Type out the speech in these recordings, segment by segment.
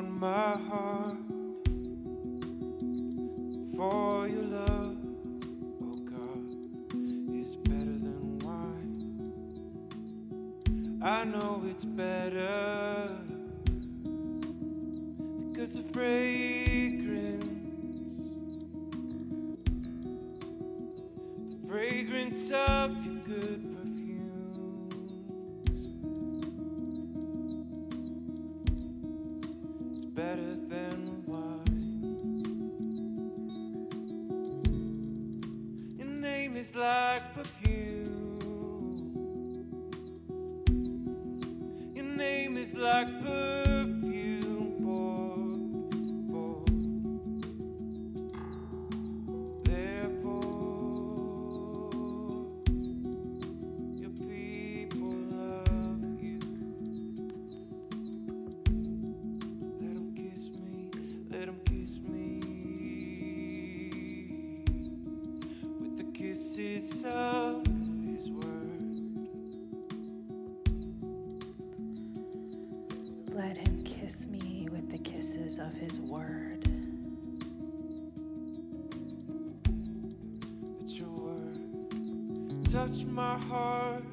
on my heart. better than wine. Your name is like perfume. Your name is like perfume. kiss me with the kisses of his word. Let your word touch my heart.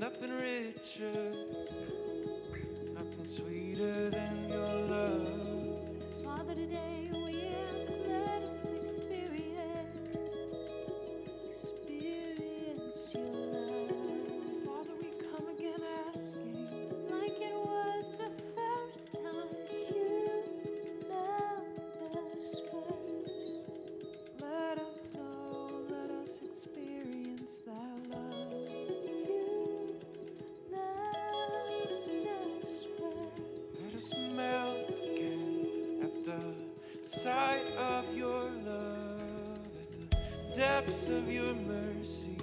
Nothing richer. Nothing sweeter than depths of your mercy.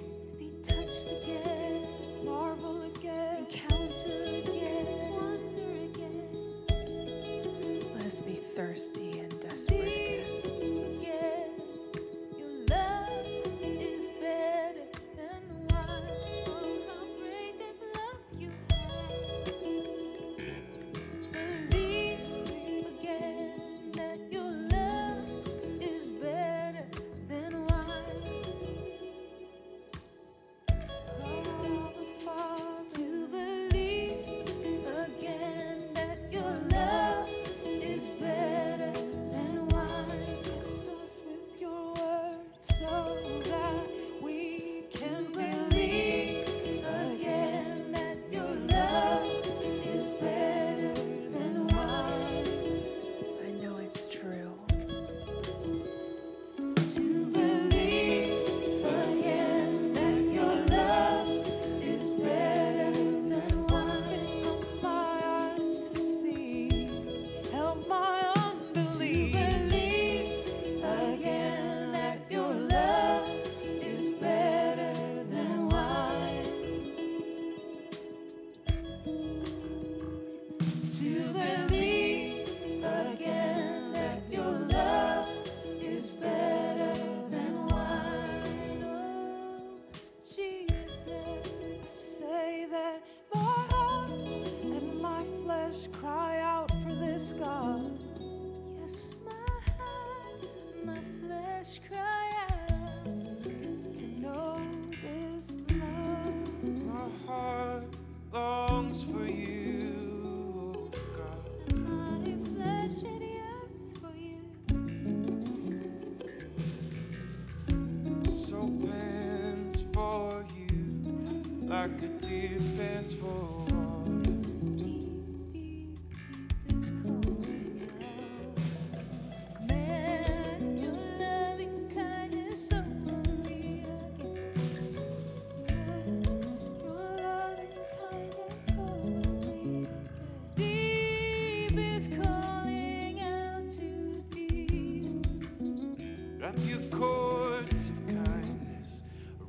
Wrap your cords of kindness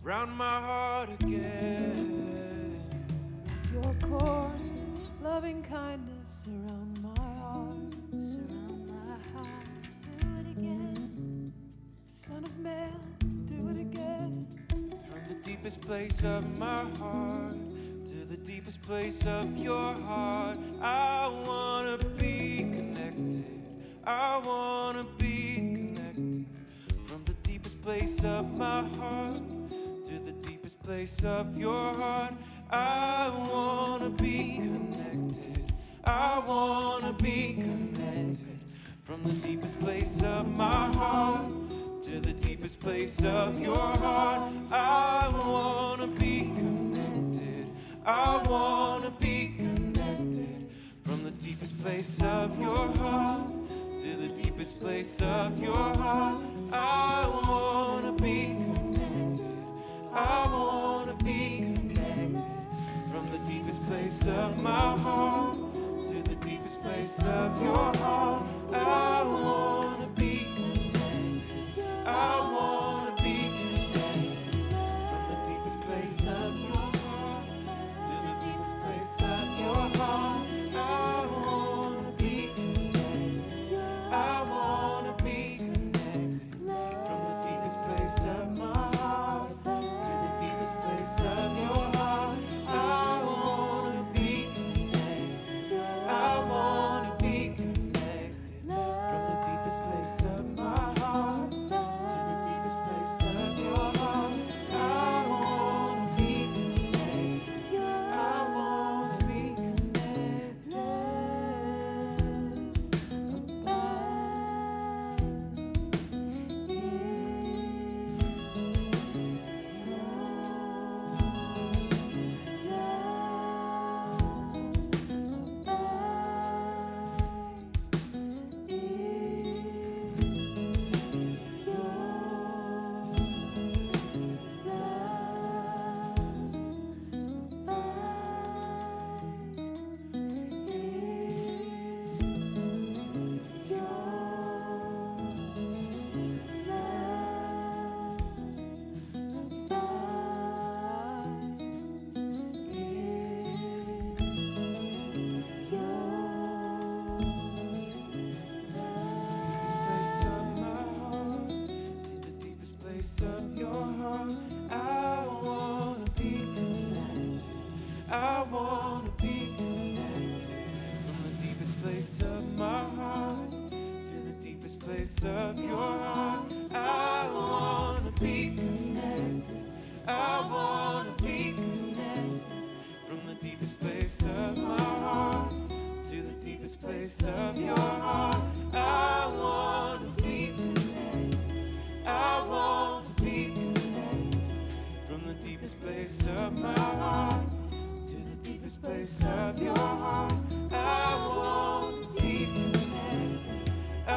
around my heart again. Your cords of loving kindness around my heart. Surround my heart, do it again. Son of man, do it again. From the deepest place of my heart to the deepest place of your heart, I wanna be connected. I wanna place of my heart to the deepest place of your heart, I wanna be connected. I wanna be connected. From the deepest place of my heart to the deepest place of your heart. I wanna be connected. I wanna be connected. From the deepest place of your heart to the deepest place of your heart. I wanna be connected. I wanna be connected. From the deepest place of my heart to the deepest place of your heart. I wanna place of your heart. I wanna be connected. I wanna be connected from the deepest place of my heart to the deepest place of your heart. I want to be connected. I want to be connected from the deepest place of my heart to the deepest place of your heart. I want to be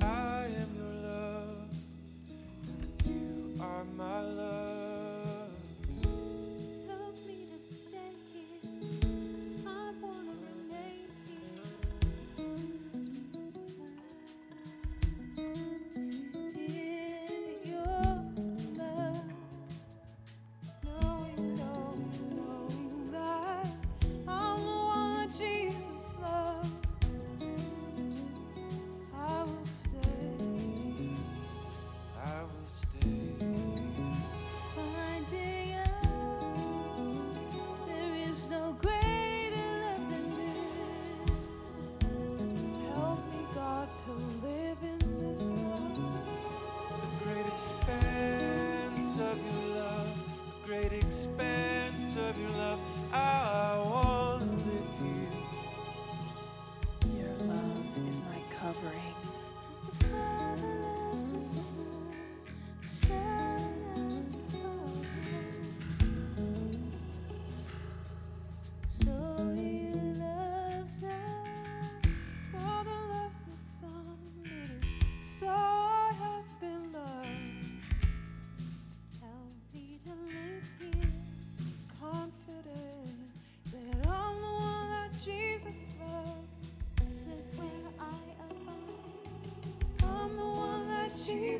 I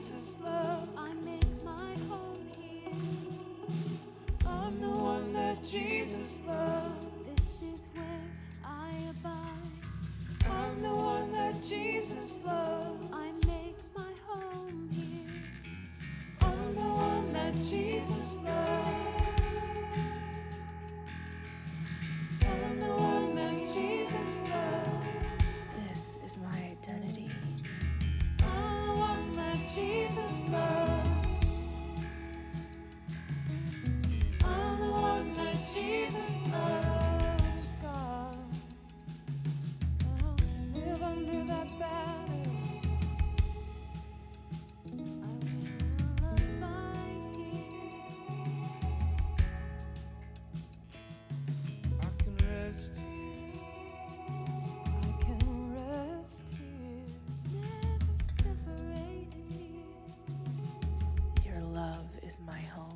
Jesus' love. Is my home.